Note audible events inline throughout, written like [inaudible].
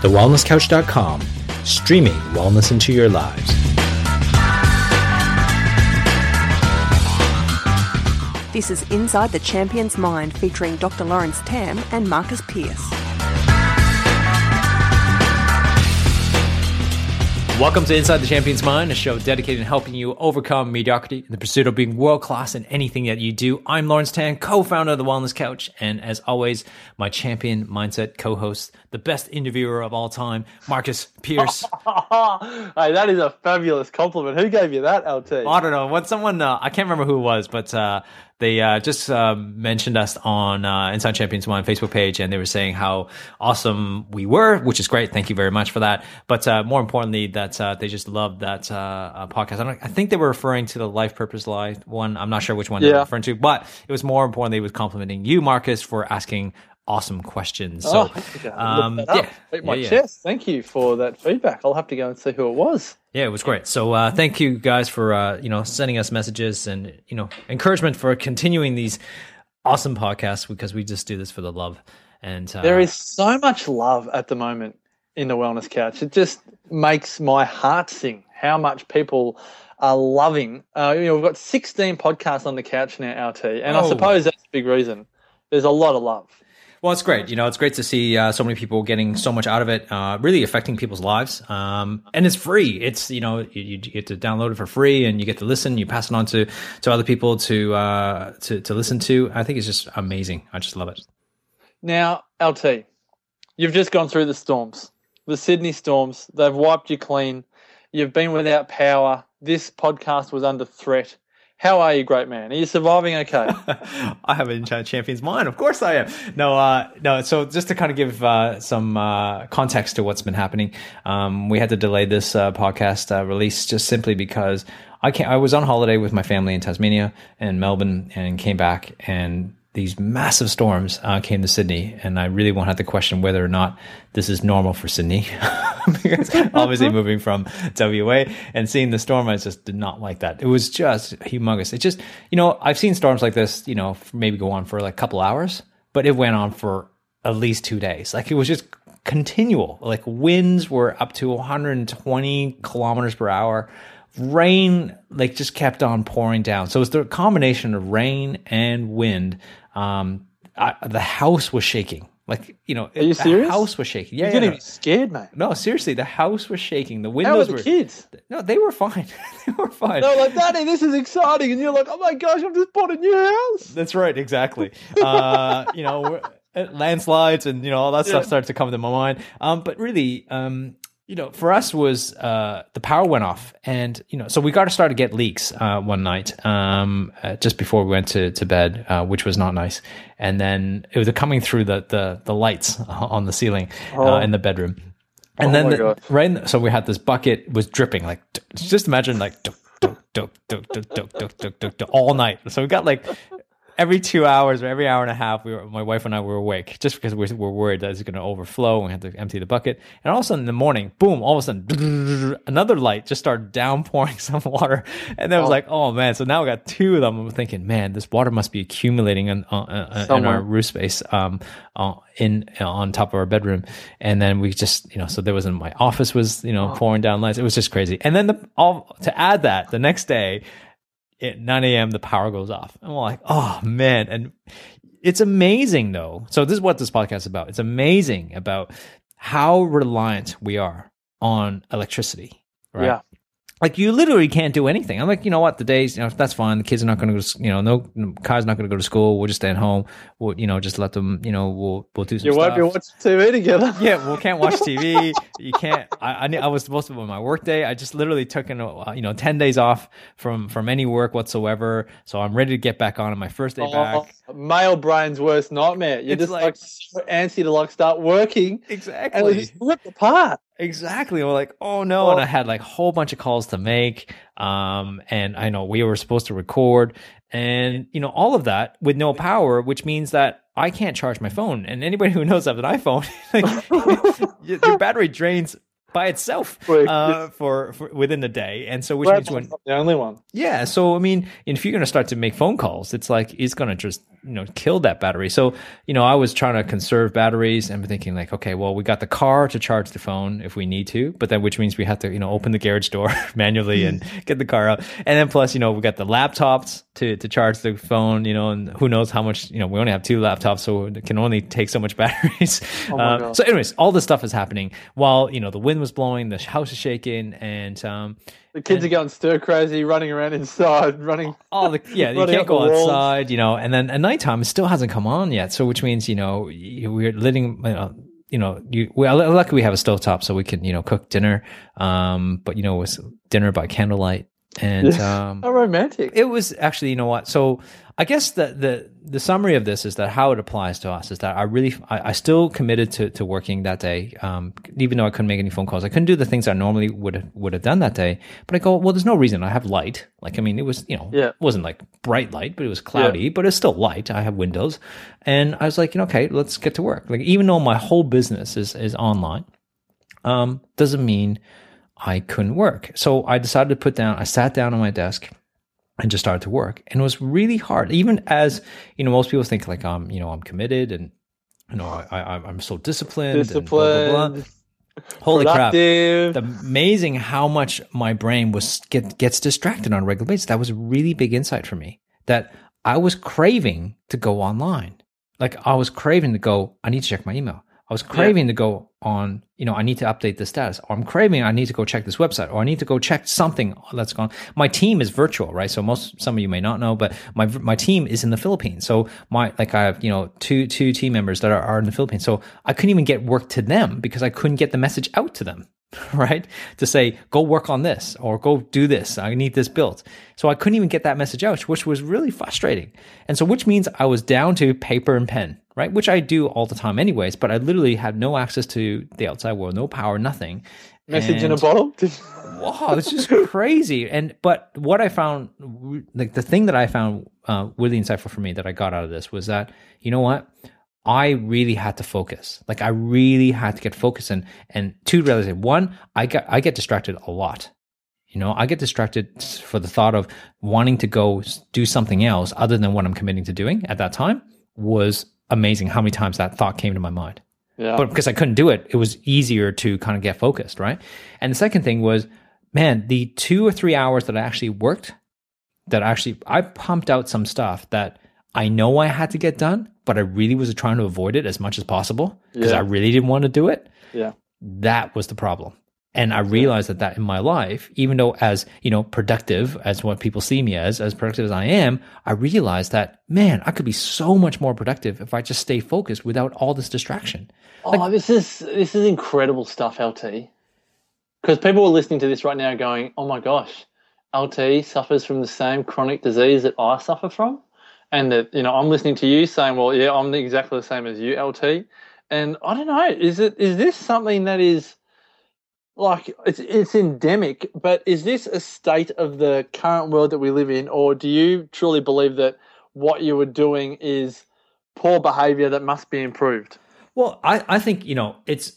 TheWellnessCouch.com, streaming wellness into your lives. This is Inside the Champion's Mind featuring Dr. Lawrence Tam and Marcus Pierce. Welcome to Inside the Champion's Mind, a show dedicated to helping you overcome mediocrity in the pursuit of being world class in anything that you do. I'm Lawrence Tam, co founder of The Wellness Couch, and as always, my champion mindset co host, the best interviewer of all time, Marcus Pierce. [laughs] hey, that is a fabulous compliment. Who gave you that, LT? I don't know. What someone, uh, I can't remember who it was, but uh, they uh, just uh, mentioned us on uh, Inside Champions One Facebook page, and they were saying how awesome we were, which is great. Thank you very much for that. But uh, more importantly, that uh, they just loved that uh, podcast. I, I, think they were referring to the Life Purpose Life one. I'm not sure which one yeah. they were referring to, but it was more importantly, it was complimenting you, Marcus, for asking awesome questions. So, oh, um, yeah, my yeah, chest. Thank you for that feedback. I'll have to go and see who it was. Yeah, it was great. So, uh, thank you guys for uh, you know sending us messages and you know encouragement for continuing these awesome podcasts because we just do this for the love. And uh, there is so much love at the moment in the Wellness Couch. It just makes my heart sing. How much people are loving. Uh, you know, we've got 16 podcasts on the couch now, LT, and oh. I suppose that's a big reason. There's a lot of love. Well, it's great. You know, it's great to see uh, so many people getting so much out of it, uh, really affecting people's lives. Um, and it's free. It's, you know, you, you, get to download it for free and you get to listen. You pass it on to, to other people to, uh, to, to listen to. I think it's just amazing. I just love it. Now, LT, you've just gone through the storms, the Sydney storms. They've wiped you clean. You've been without power. This podcast was under threat. How are you, great man? Are you surviving okay? [laughs] I have a champion's mind. Of course I am. No, uh, no. So just to kind of give uh, some uh, context to what's been happening, um, we had to delay this uh, podcast uh, release just simply because I can I was on holiday with my family in Tasmania and Melbourne and came back and these massive storms uh, came to Sydney, and I really won't have to question whether or not this is normal for Sydney, [laughs] because obviously [laughs] moving from WA and seeing the storm, I just did not like that. It was just humongous. It just, you know, I've seen storms like this, you know, maybe go on for like a couple hours, but it went on for at least two days. Like it was just continual. Like winds were up to 120 kilometers per hour rain like just kept on pouring down. So it's the combination of rain and wind um, I, the house was shaking. Like you know, are you the serious? house was shaking. Yeah, you're yeah, getting scared, man. No, seriously, the house was shaking. The windows How were, the kids. No, they were fine. [laughs] they were fine. They're like, Daddy, this is exciting, and you're like, Oh my gosh, I've just bought a new house. That's right, exactly. uh, [laughs] you know, uh, landslides and you know all that yeah. stuff started to come to my mind. Um, but really, um, you know, for us was uh, the power went off, and you know, so we got to start to get leaks uh, one night um, uh, just before we went to to bed, uh, which was not nice. And then it was coming through the the, the lights [laughs] on the ceiling uh, oh. in the bedroom, and oh then the, right, so we had this bucket was dripping like just imagine like. [laughs] all night. So we got like every two hours or every hour and a half, we were, my wife and I were awake just because we're, we're worried that it's going to overflow and we had to empty the bucket. And all of a sudden in the morning, boom, all of a sudden, [laughs] another light just started downpouring [laughs] some water. And then I was oh. like, oh man. So now we got two of them. I'm thinking, man, this water must be accumulating in, uh, uh in our roof space, um, uh, in, uh, on top of our bedroom. And then we just, you know, so there was in my office was, you know, oh. pouring down lights. It was just crazy. And then the, all, to add that, the next day, at 9 a.m. the power goes off. And we're like, oh man. And it's amazing though. So this is what this podcast is about. It's amazing about how reliant we are on electricity. Right. Yeah like you literally can't do anything. I'm like, you know what? The days, you know, that's fine. The kids are not going to go. To, you know, no, no car's not going to go to school. We'll just stay at home. We'll, you know, just let them. You know, we'll we'll do some. You won't be watching TV together. [laughs] yeah, we can't watch TV. [laughs] you can't. I, I I was supposed to be on my work day. I just literally took in uh, you know ten days off from from any work whatsoever. So I'm ready to get back on my first day oh, back. Male brain's worst nightmare. You're it's just like, like so antsy to like start working. Exactly. And just rip apart. Exactly. We're like, oh no. Oh. And I had like a whole bunch of calls to make. Um, and I know we were supposed to record and, you know, all of that with no power, which means that I can't charge my phone. And anybody who knows I have an iPhone, [laughs] like, [laughs] your battery drains by itself uh, for, for, within the day, and so which means when the only one. Yeah, so I mean, if you're going to start to make phone calls, it's like it's going to just you know killed that battery. So you know I was trying to conserve batteries and thinking like, okay, well we got the car to charge the phone if we need to, but then which means we have to you know open the garage door [laughs] manually and [laughs] get the car out, and then plus you know we got the laptops to to charge the phone, you know, and who knows how much you know we only have two laptops, so it can only take so much [laughs] batteries. Oh Um, so anyways, all this stuff is happening while you know the wind was blowing, the house is shaking, and um, The kids are going stir crazy, running around inside, running. [laughs] all the [laughs] yeah, you can't go outside, you know, and then at nighttime it still hasn't come on yet. So which means you know we're living, you know, you know, you well, luckily we have a stovetop so we can you know cook dinner, um, but you know it was dinner by candlelight, and [laughs] um, How romantic. it was actually you know what so i guess the the the summary of this is that how it applies to us is that i really i, I still committed to, to working that day um, even though i couldn't make any phone calls. I couldn't do the things i normally would would have done that day but i go well there's no reason. I have light. Like i mean it was you know Yeah. it wasn't like bright light but it was cloudy but it's still light. I have windows. And i was like you know okay let's get to work. Like even though my whole business is is online um, doesn't mean I couldn't work. So I decided to put down, I sat down on my desk and just started to work. And it was really hard. Even as, you know, most people think like I'm, you know, I'm committed and, you know, I, I, I'm so disciplined. and blah, blah, blah. Disciplined, Holy crap. productive. The amazing how much my brain was get, gets distracted on a regular basis. That was a really big insight for me that I was craving to go online. Like I was craving to go, I need to check my email. I was craving to go on, you know, I need to update the status, or I'm craving, I need to go check this website, or I need to go check something that's gone. My team is virtual, right? So most, some of you may not know, but my, my team is in the Philippines. So my, like I have, you know, two, two team members that are, are in the Philippines. So I couldn't even get work to them because I couldn't get the message out to them, [laughs] right? To say, go work on this or go do this. I need this built. So I couldn't even get that message out, which was really frustrating. And so, which means I was down to paper and pen, right? Which I do all the time anyways, but I literally had no access to the outside world, no power, nothing. Message in a bottle. [laughs] wow, it's just crazy. And but what I found, like the thing that I found uh, really insightful for me that I got out of this was that you know what, I really had to focus. Like I really had to get focused. And and two realize one, I get I get distracted a lot. You know, I get distracted for the thought of wanting to go do something else other than what I'm committing to doing at that time was amazing how many times that thought came to my mind Yeah. but because I couldn't do it, it was easier to kind of get focused, right? And the second thing was, man, the two or three hours that I actually worked, that actually I pumped out some stuff that I know I had to get done, but I really was trying to avoid it as much as possible because Yeah. I really didn't want to do it. yeah. That was the problem. And I realized that that in my life, even though as, you know, productive as what people see me as, as productive as I am, I realized that, man, I could be so much more productive if I just stay focused without all this distraction. Oh, this is this is incredible stuff, LT. Because people are listening to this right now, going, "Oh my gosh, LT suffers from the same chronic disease that I suffer from," and that you know I'm listening to you saying, "Well, yeah, I'm exactly the same as you, LT." And I don't know, is it is this something that is like it's it's endemic, but is this a state of the current world that we live in, or do you truly believe that what you were doing is poor behavior that must be improved? Well, I, I think, you know, it's,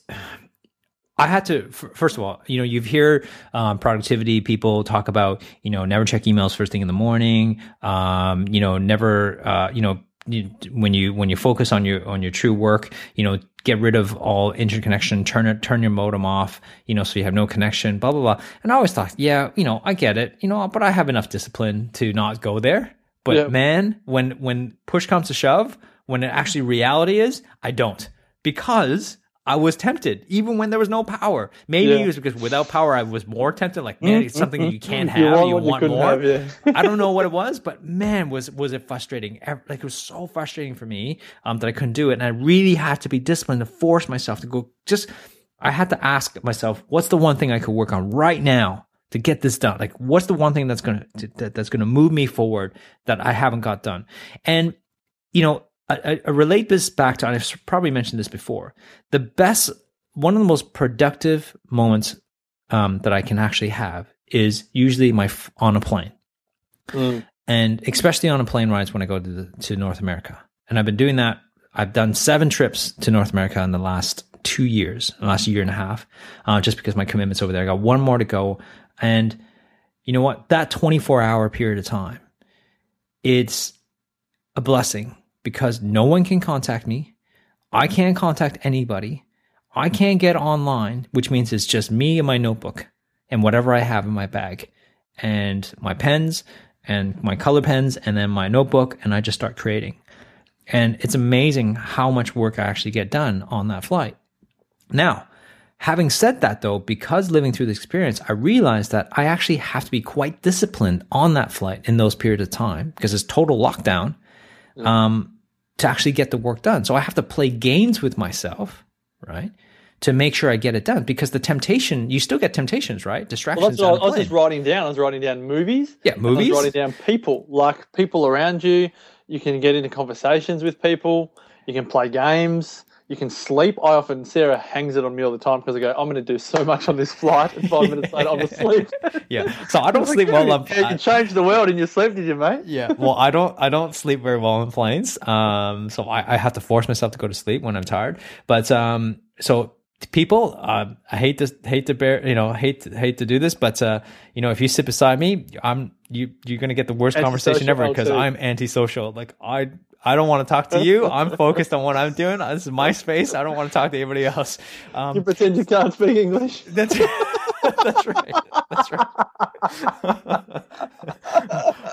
I had to, first of all, you know, you've hear um, productivity people talk about, you know, never check emails first thing in the morning, um, you know, never, uh, you know, you, when you when you focus on your on your true work, you know, get rid of all interconnection, turn it, turn your modem off, you know, so you have no connection, blah blah blah. And I always thought, yeah, you know, I get it, you know, but I have enough discipline to not go there. But man, when when push comes to shove, when it actually reality is, I don't because I was tempted, even when there was no power. Maybe Yeah. it was because without power, I was more tempted. Like, man, it's something that you can't [laughs] have. You want You more. have, yeah. I don't know what it was, but man, was was it frustrating? Like it was so frustrating for me um, that I couldn't do it, and I really had to be disciplined to force myself to go. Just I had to ask myself, what's the one thing I could work on right now to get this done? Like, what's the one thing that's gonna to, that, that's gonna move me forward that I haven't got done? And you know, I, I- relate this back to, and I've probably mentioned this before. The best, one of the most productive moments um, that I can actually have is usually my f- on a plane, Mm. and especially on a plane rides when I go to the, to North America. And I've been doing that. I've done seven trips to North America in the last two years, the last year and a half, uh, just because my commitments over there. I got one more to go, and you know what? That twenty four hour period of time, it's a blessing because no one can contact me. I can't contact anybody. I can't get online, which means it's just me and my notebook and whatever I have in my bag and my pens and my color pens and then my notebook and I just start creating. And it's amazing how much work I actually get done on that flight. Now, having said that though, because living through this experience, I realized that I actually have to be quite disciplined on that flight in those periods of time because it's total lockdown um, to actually get the work done. So I have to play games with myself, right? To make sure I get it done because the temptation, you still get temptations, right? Distractions. Well, that's what on I a was just writing down. I was writing down movies. Yeah, I movies. writing down people, like people around you. You can get into conversations with people. You can play games. You can sleep. I often Sarah hangs it on me all the time because I go, I'm going to do so much on this flight, and five minutes later I'm asleep. [laughs] Yeah. So I don't sleep well. I'm. You can change the world in your sleep, did you, mate? yeah well i don't i don't sleep very well on planes um so i, I have to force myself to go to sleep when i'm tired but um so people um i hate to hate to bear you know hate to, hate to do this but uh you know if you sit beside me i'm you you're gonna get the worst conversation ever because i'm antisocial like i I don't want to talk to you. I'm focused on what I'm doing. This is my space. I don't want to talk to anybody else. Um, You pretend you can't speak English. that's [laughs] [laughs] that's right. That's right.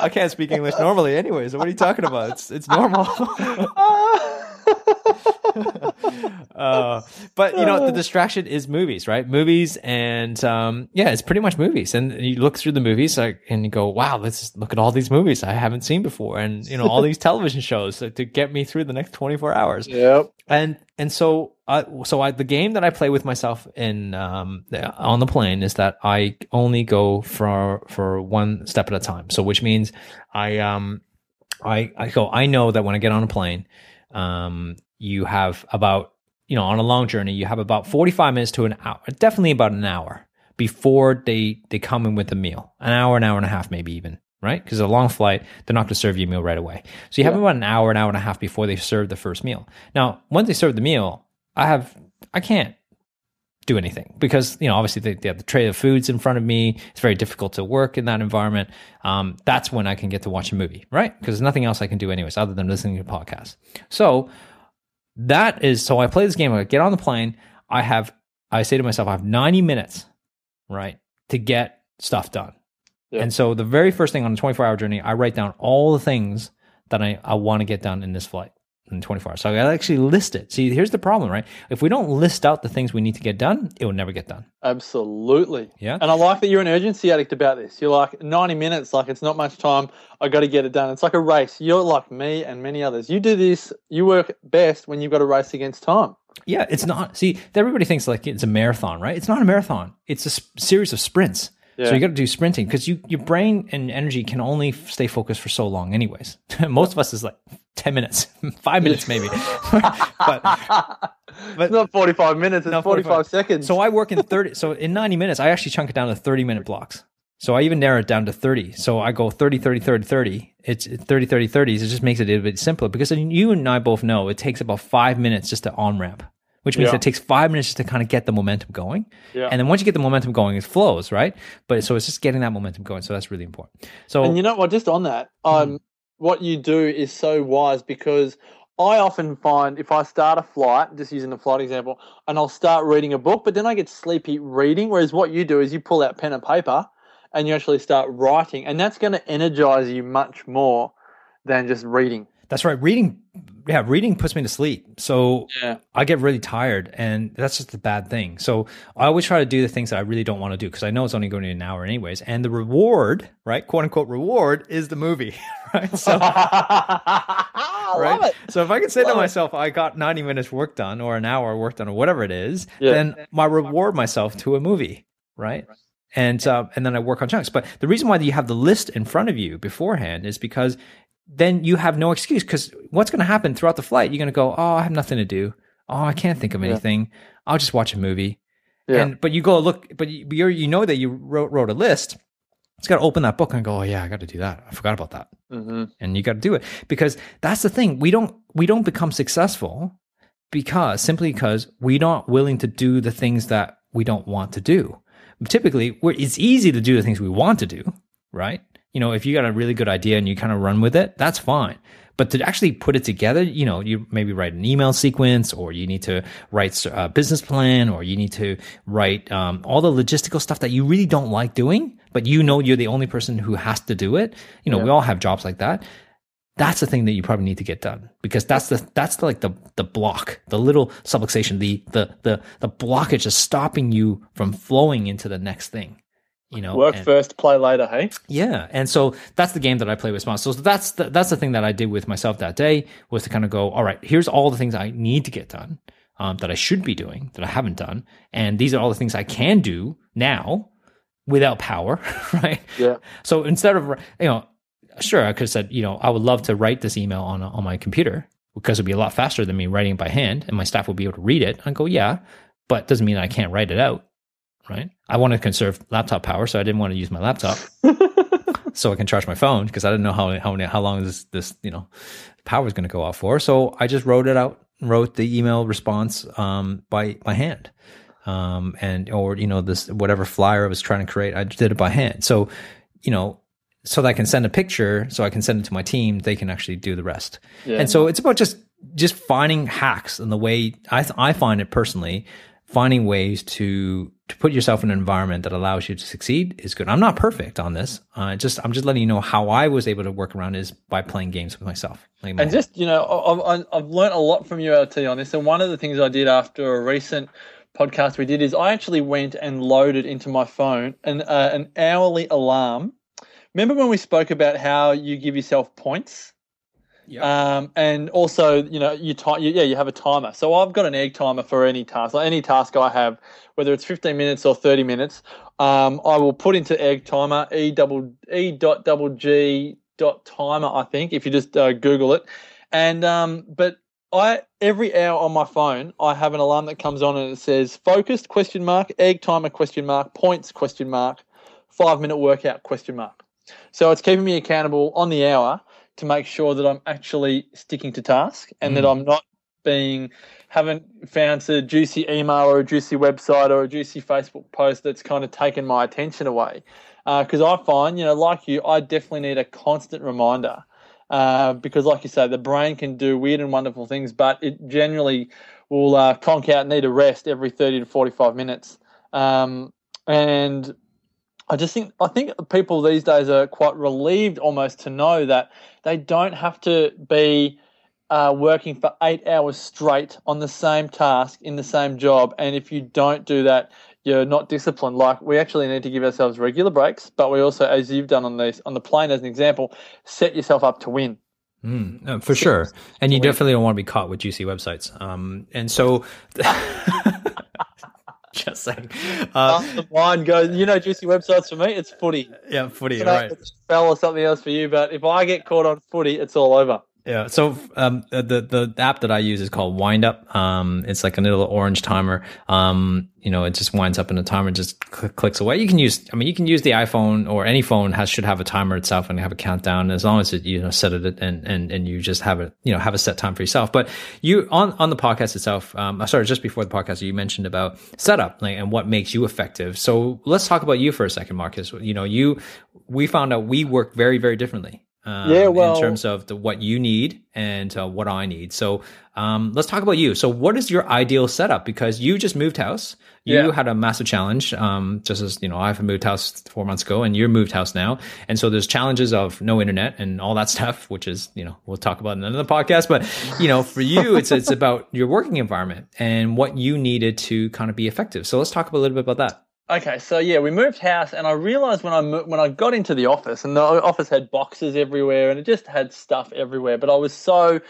I can't speak English normally, anyways. What are you talking about? It's it's normal. [laughs] uh, but you know, the distraction is movies, right? Movies, and um, yeah, it's pretty much movies. And you look through the movies, like, and you go, "Wow, let's look at all these movies I haven't seen before," and you know, all these television shows to get me through the next 24 hours yep. and and so I so I the game that I play with myself in um on the plane is that I only go for for one step at a time. So which means I um I I go I know that when I get on a plane, um you have about you know on a long journey you have about 45 minutes to an hour, definitely about an hour before they they come in with a meal. An hour, an hour and a half maybe even. Right? Because a long flight, they're not going to serve you a meal right away. So you have about an hour, an hour and a half before they serve the first meal. Now, once they serve the meal, I have I can't do anything because you know obviously they, they have the tray of foods in front of me. It's very difficult to work in that environment. Um, that's when I can get to watch a movie, right? Because there's nothing else I can do anyways other than listening to podcasts. So that is so I play this game. I get on the plane. I have I say to myself, I have 90 minutes, right, to get stuff done. Yeah. And so the very first thing on a 24 hour journey, I write down all the things that I, I want to get done in this flight in 24 hours. So I gotta actually list it. See, here's the problem, right? If we don't list out the things we need to get done, it will never get done. Absolutely. Yeah. And I like that you're an urgency addict about this. You're like 90 minutes, like it's not much time. I got to get it done. It's like a race. You're like me and many others. You do this, you work best when you've got a race against time. Yeah, it's not. See, everybody thinks like it's a marathon, right? It's not a marathon. It's a s- series of sprints. So you got to do sprinting because you your brain and energy can only stay focused for so long, anyways. [laughs] Most of us is like ten minutes, [laughs] five minutes maybe. [laughs] but it's not 45 minutes, it's 45, 45. seconds. so I work in thirty. So in ninety minutes, I actually chunk it down to thirty minute blocks. So I even narrow it down to 30. So I go 30, 30, 30, 30. It's 30, 30, 30s. It just makes it a bit simpler because you and I both know it takes about five minutes just to on ramp, which means Yeah. it takes five minutes just to kind of get the momentum going. Yeah. And then once you get the momentum going, it flows, right? But so it's just getting that momentum going. So that's really important. So And you know what? Just on that, um, what you do is so wise because I often find if I start a flight, just using the flight example, and I'll start reading a book, but then I get sleepy reading. Whereas what you do is you pull out pen and paper and you actually start writing, and that's going to energize you much more than just reading. that's right. Reading, yeah, reading puts me to sleep. So Yeah. I get really tired, and that's just a bad thing. So I always try to do the things that I really don't want to do because I know it's only going to be an hour anyways. And the reward, right, quote unquote reward, is the movie, [laughs] right? So [laughs] right? love it. So if I can say to Love it. myself, I got 90 minutes work done or an hour work done or whatever it is, Yeah. then my reward myself to a movie, right? And uh, and then I work on chunks. But the reason why you have the list in front of you beforehand is because then you have no excuse. Because what's going to happen throughout the flight? You're going to go, oh, I have nothing to do. Oh, I can't think of Yeah. anything. I'll just watch a movie. Yeah. And but you go look, but you you're, know that you wrote wrote a list. It's got to open that book and go, oh yeah, I got to do that. I forgot about that hmm and you got to do it because that's the thing we don't we don't become successful because simply because we're not willing to do the things that we don't want to do typically we're, it's easy to do the things we want to do right you know if you got a really good idea and you kind of run with it that's fine But to actually put it together, you know, you maybe write an email sequence, or you need to write a business plan, or you need to write um, all the logistical stuff that you really don't like doing, but you know you're the only person who has to do it. You know, yeah. we all have jobs like that that's the thing that you probably need to get done because that's the that's the, like the the block, the little subluxation, the the the the blockage is stopping you from flowing into the next thing. You know, work and, first, play later. Hey, yeah, and so that's the game that I play with sponsors. So that's the, that's the thing that I did with myself that day was to kind of go, all right, here's all the things I need to get done, um, that I should be doing that I haven't done, and these are all the things I can do now without power, [laughs] right? Yeah. So instead of you know, sure, I could have said, you know, I would love to write this email on on my computer because it'd be a lot faster than me writing it by hand, and my staff would be able to read it. I go, yeah, but doesn't mean I can't write it out, right? I want to conserve laptop power, so I didn't want to use my laptop, [laughs] so I can charge my phone because I didn't know how how how long this this you know power is going to go off for. So I just wrote it out, wrote the email response um, by by hand. Um, and or you know this whatever flyer I was trying to create, I did it by hand. So you know so that I can send a picture, so I can send it to my team. They can actually do the rest. Yeah. And so it's about just just finding hacks and the way I I find it personally, finding ways to to put yourself in an environment that allows you to succeed is good. I'm not perfect on this. Uh, just I'm just letting you know how I was able to work around is by playing games with myself. Like and just you know, I've, I've learned a lot from you, LT, on this. And one of the things I did after a recent podcast we did is I actually went and loaded into my phone an uh, an hourly alarm Remember when we spoke about how you give yourself points? Yeah. Um, and also, you know, you, time, yeah, you have a timer. So I've got an egg timer for any task, like any task I have, whether it's 15 minutes or 30 minutes. Um, I will put into egg timer e double e dot double g dot timer. I think if you just uh, Google it, and um, but I every hour on my phone I have an alarm that comes on and it says focused question mark egg timer question mark points question mark five minute workout question mark. So it's keeping me accountable on the hour to make sure that I'm actually sticking to task and mm. that I'm not being haven't found a juicy email or a juicy website or a juicy Facebook post that's kind of taken my attention away. Because uh, I find, you know, like you, I definitely need a constant reminder. Uh, because, like you say, the brain can do weird and wonderful things, but it generally will uh, conk out and need a rest every 30 to 45 minutes. Um, and I just think I think people these days are quite relieved almost to know that they don't have to be uh, working for eight hours straight on the same task in the same job, and if you don't do that, you're not disciplined. Like we actually need to give ourselves regular breaks, but we also, as you've done on this on the plane as an example, set yourself up to win. Mm, no, for sure, and you definitely don't want to be caught with juicy websites. Um, and so. [laughs] [laughs] Just saying. [laughs] Uh, the line goes, you know, juicy websites for me, it's footy. Yeah, footy, know, right. Spell or something else for you, but if I get caught on footy, it's all over. Yeah. So um, the the app that I use is called Wind Up. Um, it's like a little orange timer. Um, you know, it just winds up in a timer, just cl- clicks away. You can use, I mean, you can use the iPhone or any phone has should have a timer itself and have a countdown as long as it, you know, set it and and and you just have it, you know, have a set time for yourself. But you on on the podcast itself, um, sorry, just before the podcast, you mentioned about setup like, and what makes you effective. So let's talk about you for a second, Marcus. You know, you we found out we work very very differently. Um, yeah, well, in terms of the what you need and uh, what I need. So um, let's talk about you. So what is your ideal setup? Because you just moved house. You yeah. had a massive challenge, um, just as you know, I've moved house four months ago, and you're moved house now, and so there's challenges of no internet and all that [laughs] stuff, which is you know we'll talk about in another podcast. But you know, for you, it's it's about your working environment and what you needed to kind of be effective. So let's talk a little bit about that. Okay, so yeah, we moved house, and I realized when I mo- when I got into the office, and the office had boxes everywhere, and it just had stuff everywhere. But I was so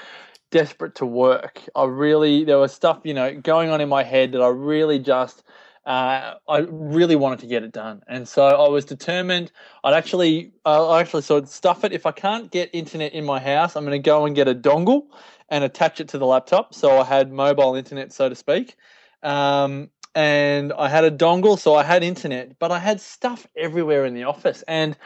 desperate to work. I really there was stuff you know going on in my head that I really just uh, I really wanted to get it done, and so I was determined. I'd actually uh, I actually sort of stuff it. If I can't get internet in my house, I'm going to go and get a dongle and attach it to the laptop, so I had mobile internet, so to speak. Um, and I had a dongle, so I had internet, but I had stuff everywhere in the office. And,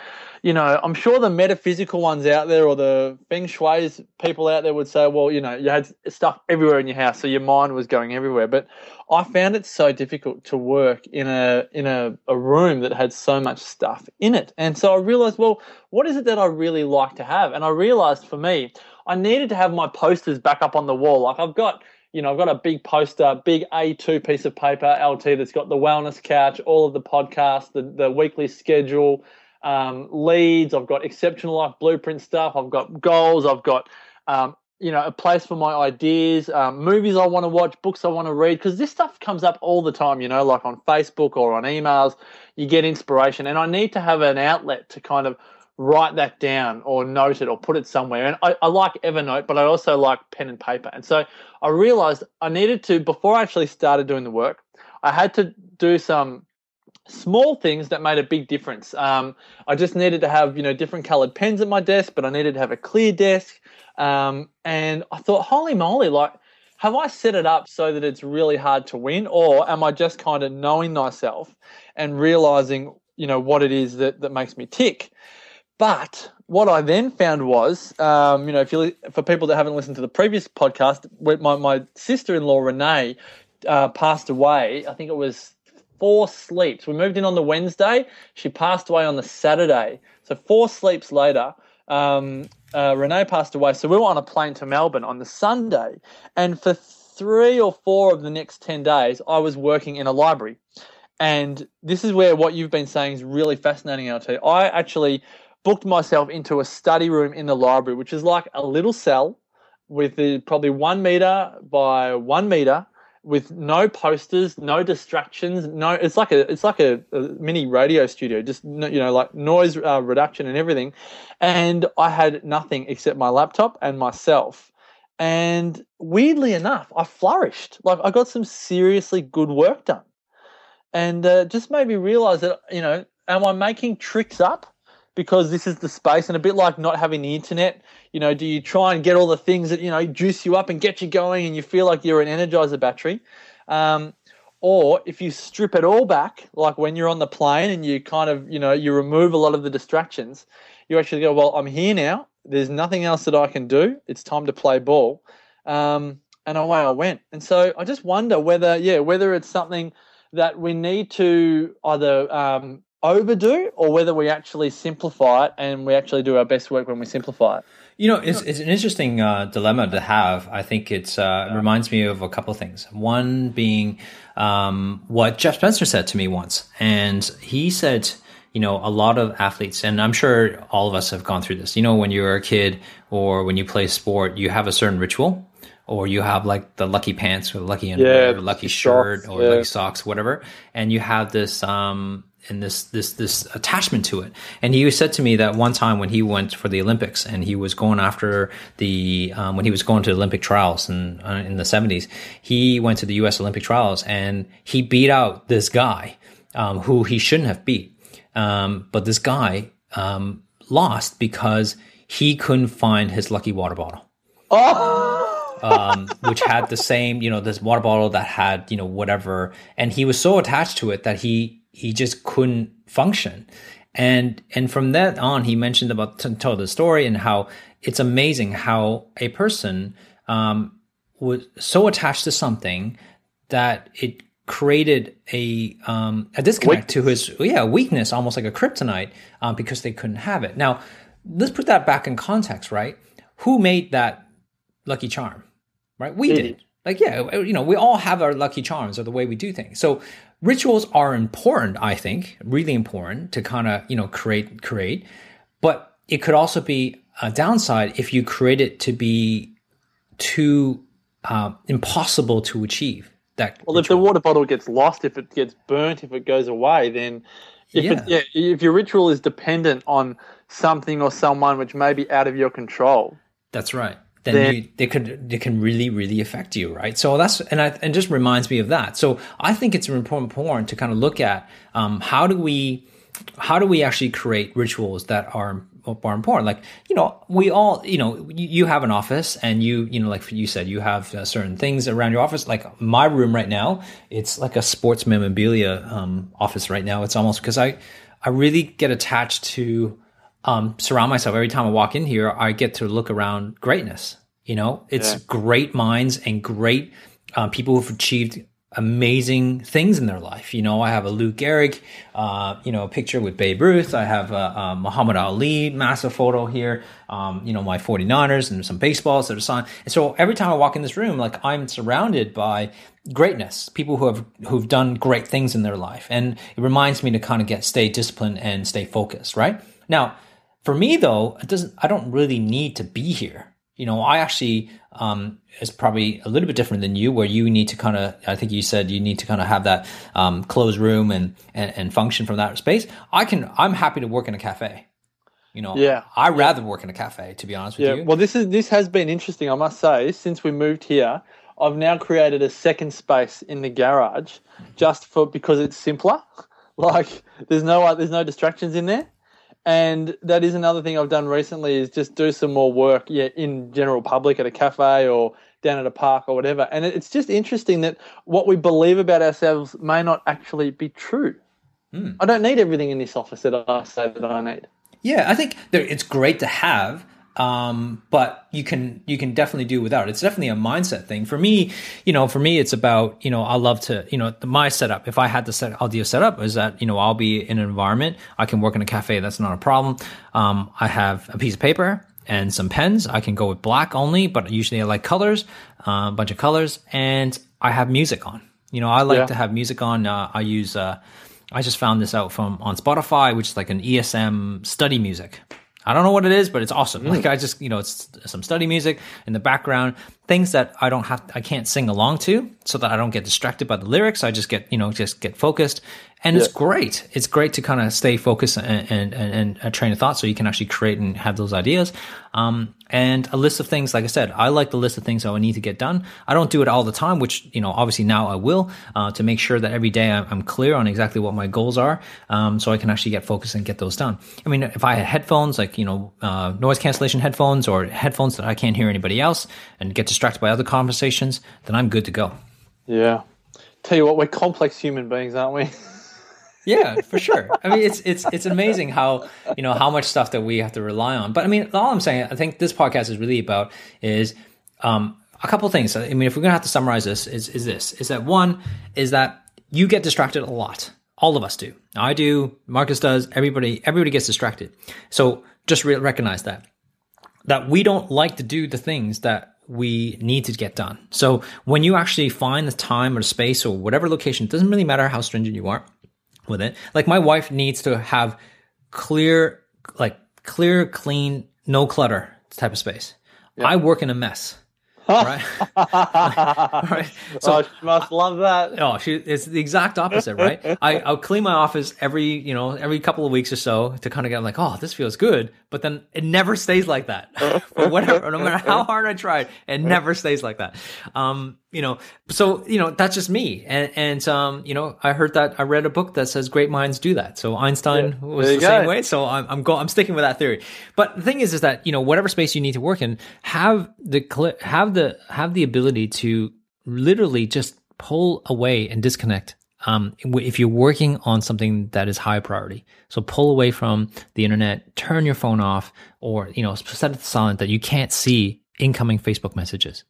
you know, I'm sure the metaphysical ones out there or the feng shui's people out there would say, well, you know, you had stuff everywhere in your house, so your mind was going everywhere. But I found it so difficult to work in a in a, a room that had so much stuff in it. And so I realized, well, what is it that I really like to have? And I realized for me, I needed to have my posters back up on the wall. Like I've got, you know, I've got a big poster, big A2 piece of paper, LT, that's got the wellness couch, all of the podcasts, the, the weekly schedule, um, leads. I've got exceptional life blueprint stuff. I've got goals. I've got, um, you know, a place for my ideas, um, movies I want to watch, books I want to read, because this stuff comes up all the time, you know, like on Facebook or on emails. You get inspiration, and I need to have an outlet to kind of write that down or note it or put it somewhere. And I, I, like Evernote, but I also like pen and paper. And so I realized I needed to, before I actually started doing the work, I had to do some small things that made a big difference. Um, I just needed to have, you know, different colored pens at my desk, but I needed to have a clear desk. Um, and I thought, holy moly, like, have I set it up so that it's really hard to win? Or am I just kind of knowing myself and realizing, you know, what it is that, that makes me tick? But what I then found was, um, you know, if you for people that haven't listened to the previous podcast, my my sister-in-law Renee uh, passed away. I think it was four sleeps. We moved in on the Wednesday. She passed away on the Saturday. So four sleeps later, um, uh, Renee passed away. So we were on a plane to Melbourne on the Sunday, and for three or four of the next ten days, I was working in a library. And this is where what you've been saying is really fascinating, LT. I actually booked myself into a study room in the library, which is like a little cell with the, probably one meter by one meter with no posters, no distractions, no. It's like a it's like a, a mini radio studio, just you know like noise uh, reduction and everything. And I had nothing except my laptop and myself. And weirdly enough, I flourished. Like I got some seriously good work done, and uh, just made me realize that you know, am I making tricks up? Because this is the space and a bit like not having the internet you know do you try and get all the things that you know juice you up and get you going and you feel like you're an energizer battery? Um, or if you strip it all back like when you're on the plane and you kind of you know you remove a lot of the distractions you actually go well i'm here now. There's nothing else that i can do. It's time to play ball. Um, and away i went. And so i just wonder whether yeah whether it's something that we need to either um, overdo or whether we actually simplify it and we actually do our best work when we simplify it. You know, it's, it's an interesting uh, dilemma to have. I think it's uh, it reminds me of a couple of things. One being um, what Jeff Spencer said to me once, and he said, you know, a lot of athletes, and I'm sure all of us have gone through this. You know, when you're a kid or when you play sport, you have a certain ritual, or you have like the lucky pants or lucky underwear, yeah, or lucky shirt, socks, or yeah. lucky socks, whatever, and you have this um, and this this this attachment to it. And he said to me that one time when he went for the Olympics and he was going after the um, when he was going to Olympic trials in uh, in the seventies, he went to the U.S. Olympic trials and he beat out this guy um, who he shouldn't have beat, um, but this guy um, lost because he couldn't find his lucky water bottle. Oh. Um, which had the same, you know, this water bottle that had, you know, whatever. And he was so attached to it that he he just couldn't function. And and from that on, he mentioned about to tell the story and how it's amazing how a person um, was so attached to something that it created a um, a disconnect to his yeah weakness, almost like a kryptonite, um, because they couldn't have it. Now, let's put that back in context, right? Who made that lucky charm? Right, we did. Like, yeah, you know, we all have our lucky charms or the way we do things. So rituals are important, I think, really important to kind of, you know, create, create, but it could also be a downside if you create it to be too uh, impossible to achieve. That well, ritual. if the water bottle gets lost, if it gets burnt, if it goes away, then if yeah. yeah, if your ritual is dependent on something or someone which may be out of your control, that's right then, then you, they could they can really really affect you, right? So that's and I, and just reminds me of that. So I think it's an important, important to kind of look at um, how do we how do we actually create rituals that are are important like you know we all you know you, have an office and you you know like you said you have uh, certain things around your office like my room right now it's like a sports memorabilia um, office right now it's almost because i i really get attached to um, surround myself every time I walk in here. I get to look around greatness. You know, it's yeah. great minds and great uh, people who've achieved amazing things in their life. You know, I have a Lou Gehrig, uh, you know, picture with Babe Ruth. I have a, a Muhammad Ali massive photo here. Um, you know, my 49ers and some baseballs that are signed. And so every time I walk in this room, like I'm surrounded by greatness, people who have who've done great things in their life, and it reminds me to kind of get stay disciplined and stay focused. Right now, for me though, it doesn't. I don't really need to be here. You know, I actually um, is probably a little bit different than you, where you need to kind of. I think you said you need to kind of have that um, closed room and, and and function from that space. I can. I'm happy to work in a cafe. You know, Yeah. I rather work in a cafe to be honest with Yeah, you. well, this is this has been interesting, I must say. Since we moved here, I've now created a second space in the garage, just for because it's simpler. [laughs] Like there's no there's no distractions in there, and that is another thing I've done recently is just do some more work, yeah, in general public at a cafe or down at a park or whatever. And it's just interesting that what we believe about ourselves may not actually be true. Hmm. I don't need everything in this office that I say that I need. Yeah, I think it's great to have, um, but you can you can definitely do without. It's definitely a mindset thing. For me, you know, for me, it's about you know I love to you know my setup. If I had to set ideal setup is that you know I'll be in an environment I can work in a cafe. That's not a problem. Um, I have a piece of paper and some pens. I can go with black only, but usually I like colors, uh, a bunch of colors, and I have music on. You know, I like Yeah. to have music on. Uh, I use. Uh, I just found this out from on Spotify, which is like an ESM study music. I don't know what it is, but it's awesome. Hmm. Like I just, you know, it's some study music in the background, things that I don't have, I can't sing along to, so that I don't get distracted by the lyrics. I just get, you know, just get focused, and it's great. It's great to kind of stay focused and and and, and a train of thought, so you can actually create and have those ideas. Um, and a list of things, like I said, I like the list of things that I need to get done. I don't do it all the time, which you know, obviously now I will uh, to make sure that every day I'm, I'm clear on exactly what my goals are, um, so I can actually get focused and get those done. I mean, if I had headphones, like you know, uh, noise cancellation headphones or headphones that I can't hear anybody else and get distracted by other conversations, then I'm good to go. Yeah. Tell you what, we're complex human beings, aren't we? [laughs] Yeah, for sure. I mean, it's it's it's amazing how you know how much stuff that we have to rely on. But I mean, all I'm saying, I think this podcast is really about is um, a couple things. I mean, if we're gonna have to summarize this, is is this is that one is that you get distracted a lot. All of us do. I do. Marcus does. Everybody everybody gets distracted. So just re- recognize that that we don't like to do the things that we need to get done. So when you actually find the time or space or whatever location, it doesn't really matter how stringent you are with it. Like my wife needs to have clear, like clear, clean, no clutter type of space. I work in a mess. [laughs] right? [laughs] right. So oh, she must love that. Oh, she, it's the exact opposite, right? [laughs] I, I'll clean my office every, you know, every couple of weeks or so to kind of get like, oh, this feels good. But then it never stays like that. For whatever, no matter how hard I try, it never stays like that. Um, you know, so, you know, that's just me. And, and, um, you know, I heard that, I read a book that says great minds do that. So Einstein was the same way. So I'm, I'm going, I'm sticking with that theory. But the thing is, is that, you know, whatever space you need to work in, have the, have the, have the ability to literally just pull away and disconnect. Um, if you're working on something that is high priority, so pull away from the internet, turn your phone off, or you know, set it to silent that you can't see incoming Facebook messages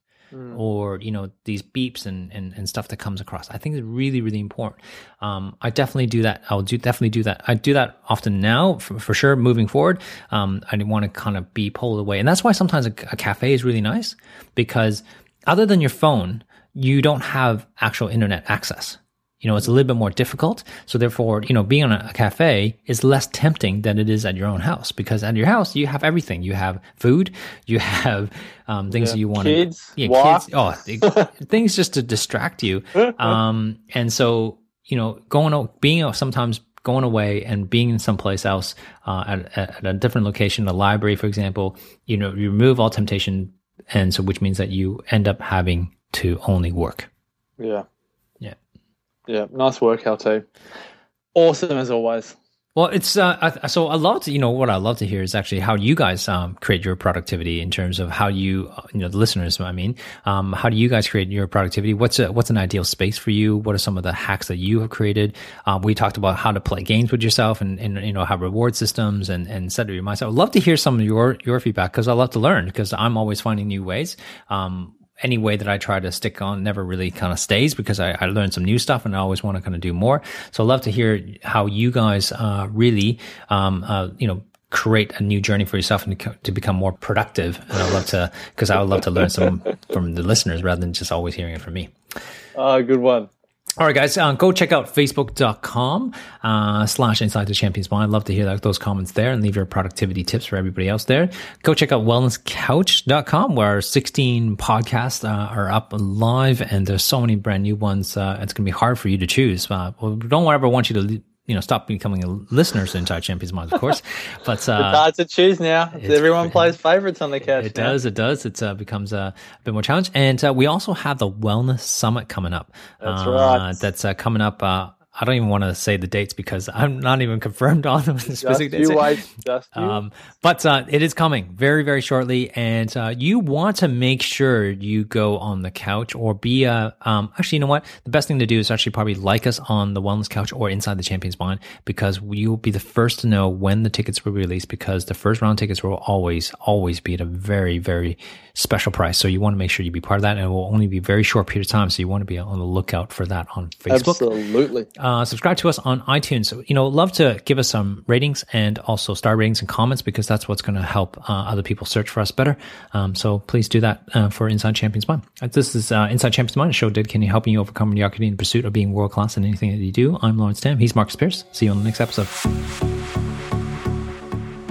or you know these beeps and, and and stuff that comes across. I think it's really really important. Um, I definitely do that. I'll do definitely do that. I do that often now for, for sure. Moving forward, um, I want to kind of be pulled away, and that's why sometimes a, a cafe is really nice because other than your phone, you don't have actual internet access. You know, it's a little bit more difficult. So therefore, you know, being on a, cafe is less tempting than it is at your own house because at your house you have everything. You have food, [laughs] you have um, things that you want Kids, to, yeah, wife. kids, oh, [laughs] things just to distract you. Um, and so, you know, going, being sometimes going away and being in someplace else uh, at, at a different location, a library, for example, you know, you remove all temptation, and so which means that you end up having to only work. Yeah. Yeah. Yeah. Nice work, LT. Awesome as always. Well, it's uh, I, so I love to you know what I love to hear is actually how you guys um, create your productivity in terms of how you uh, you know the listeners I mean um, how do you guys create your productivity? What's a, what's an ideal space for you? What are some of the hacks that you have created? Um, we talked about how to play games with yourself and, and you know have reward systems and and set your mindset. I'd love to hear some of your your feedback because I love to learn because I'm always finding new ways. Um, any way that I try to stick on never really kind of stays because I, I learn some new stuff and I always want to kind of do more. So I'd love to hear how you guys uh, really, um, uh, you know, create a new journey for yourself and to, become more productive. And I'd love to, because I would love to learn some from the listeners rather than just always hearing it from me. Oh, good one. All right, guys, um, go check out facebook.com uh, slash inside the champions mind. I'd love to hear that, those comments there and leave your productivity tips for everybody else there. Go check out wellnesscouch.com where 16 podcasts uh, are up live and there's so many brand new ones. Uh, it's going to be hard for you to choose. Uh, well, don't ever want you to you know, stop becoming a listener to Inside Champions Mind, of course. [laughs] But uh, it's hard to choose now. Everyone plays [laughs] favorites on the couch. It now. does. It does. It uh, becomes a bit more challenge. And uh, we also have the Wellness Summit coming up. That's uh, right. That's uh, coming up uh, I don't even want to say the dates because I'm not even confirmed on the specific dates. You wait, just you. Um, but uh, it is coming very, very shortly, and uh, you want to make sure you go on the couch or be a. Um, actually, you know what? The best thing to do is actually probably like us on the Wellness Couch or Inside the Champions Mind because you will be the first to know when the tickets will be released because the first round tickets will always, always be at a very, very special price. So you want to make sure you be part of that, and it will only be a very short period of time. So you want to be on the lookout for that on Facebook. Absolutely. Uh, subscribe to us on iTunes. So, you know, love to give us some ratings and also star ratings and comments because that's what's going to help uh, other people search for us better. Um, so please do that uh, for Inside Champions Mind. Uh, this is uh, Inside Champions Mind, a show dedicated to helping you overcome mediocrity in pursuit of being world class in anything that you do. I'm Lawrence Tam. He's Marcus Pierce. See you on the next episode.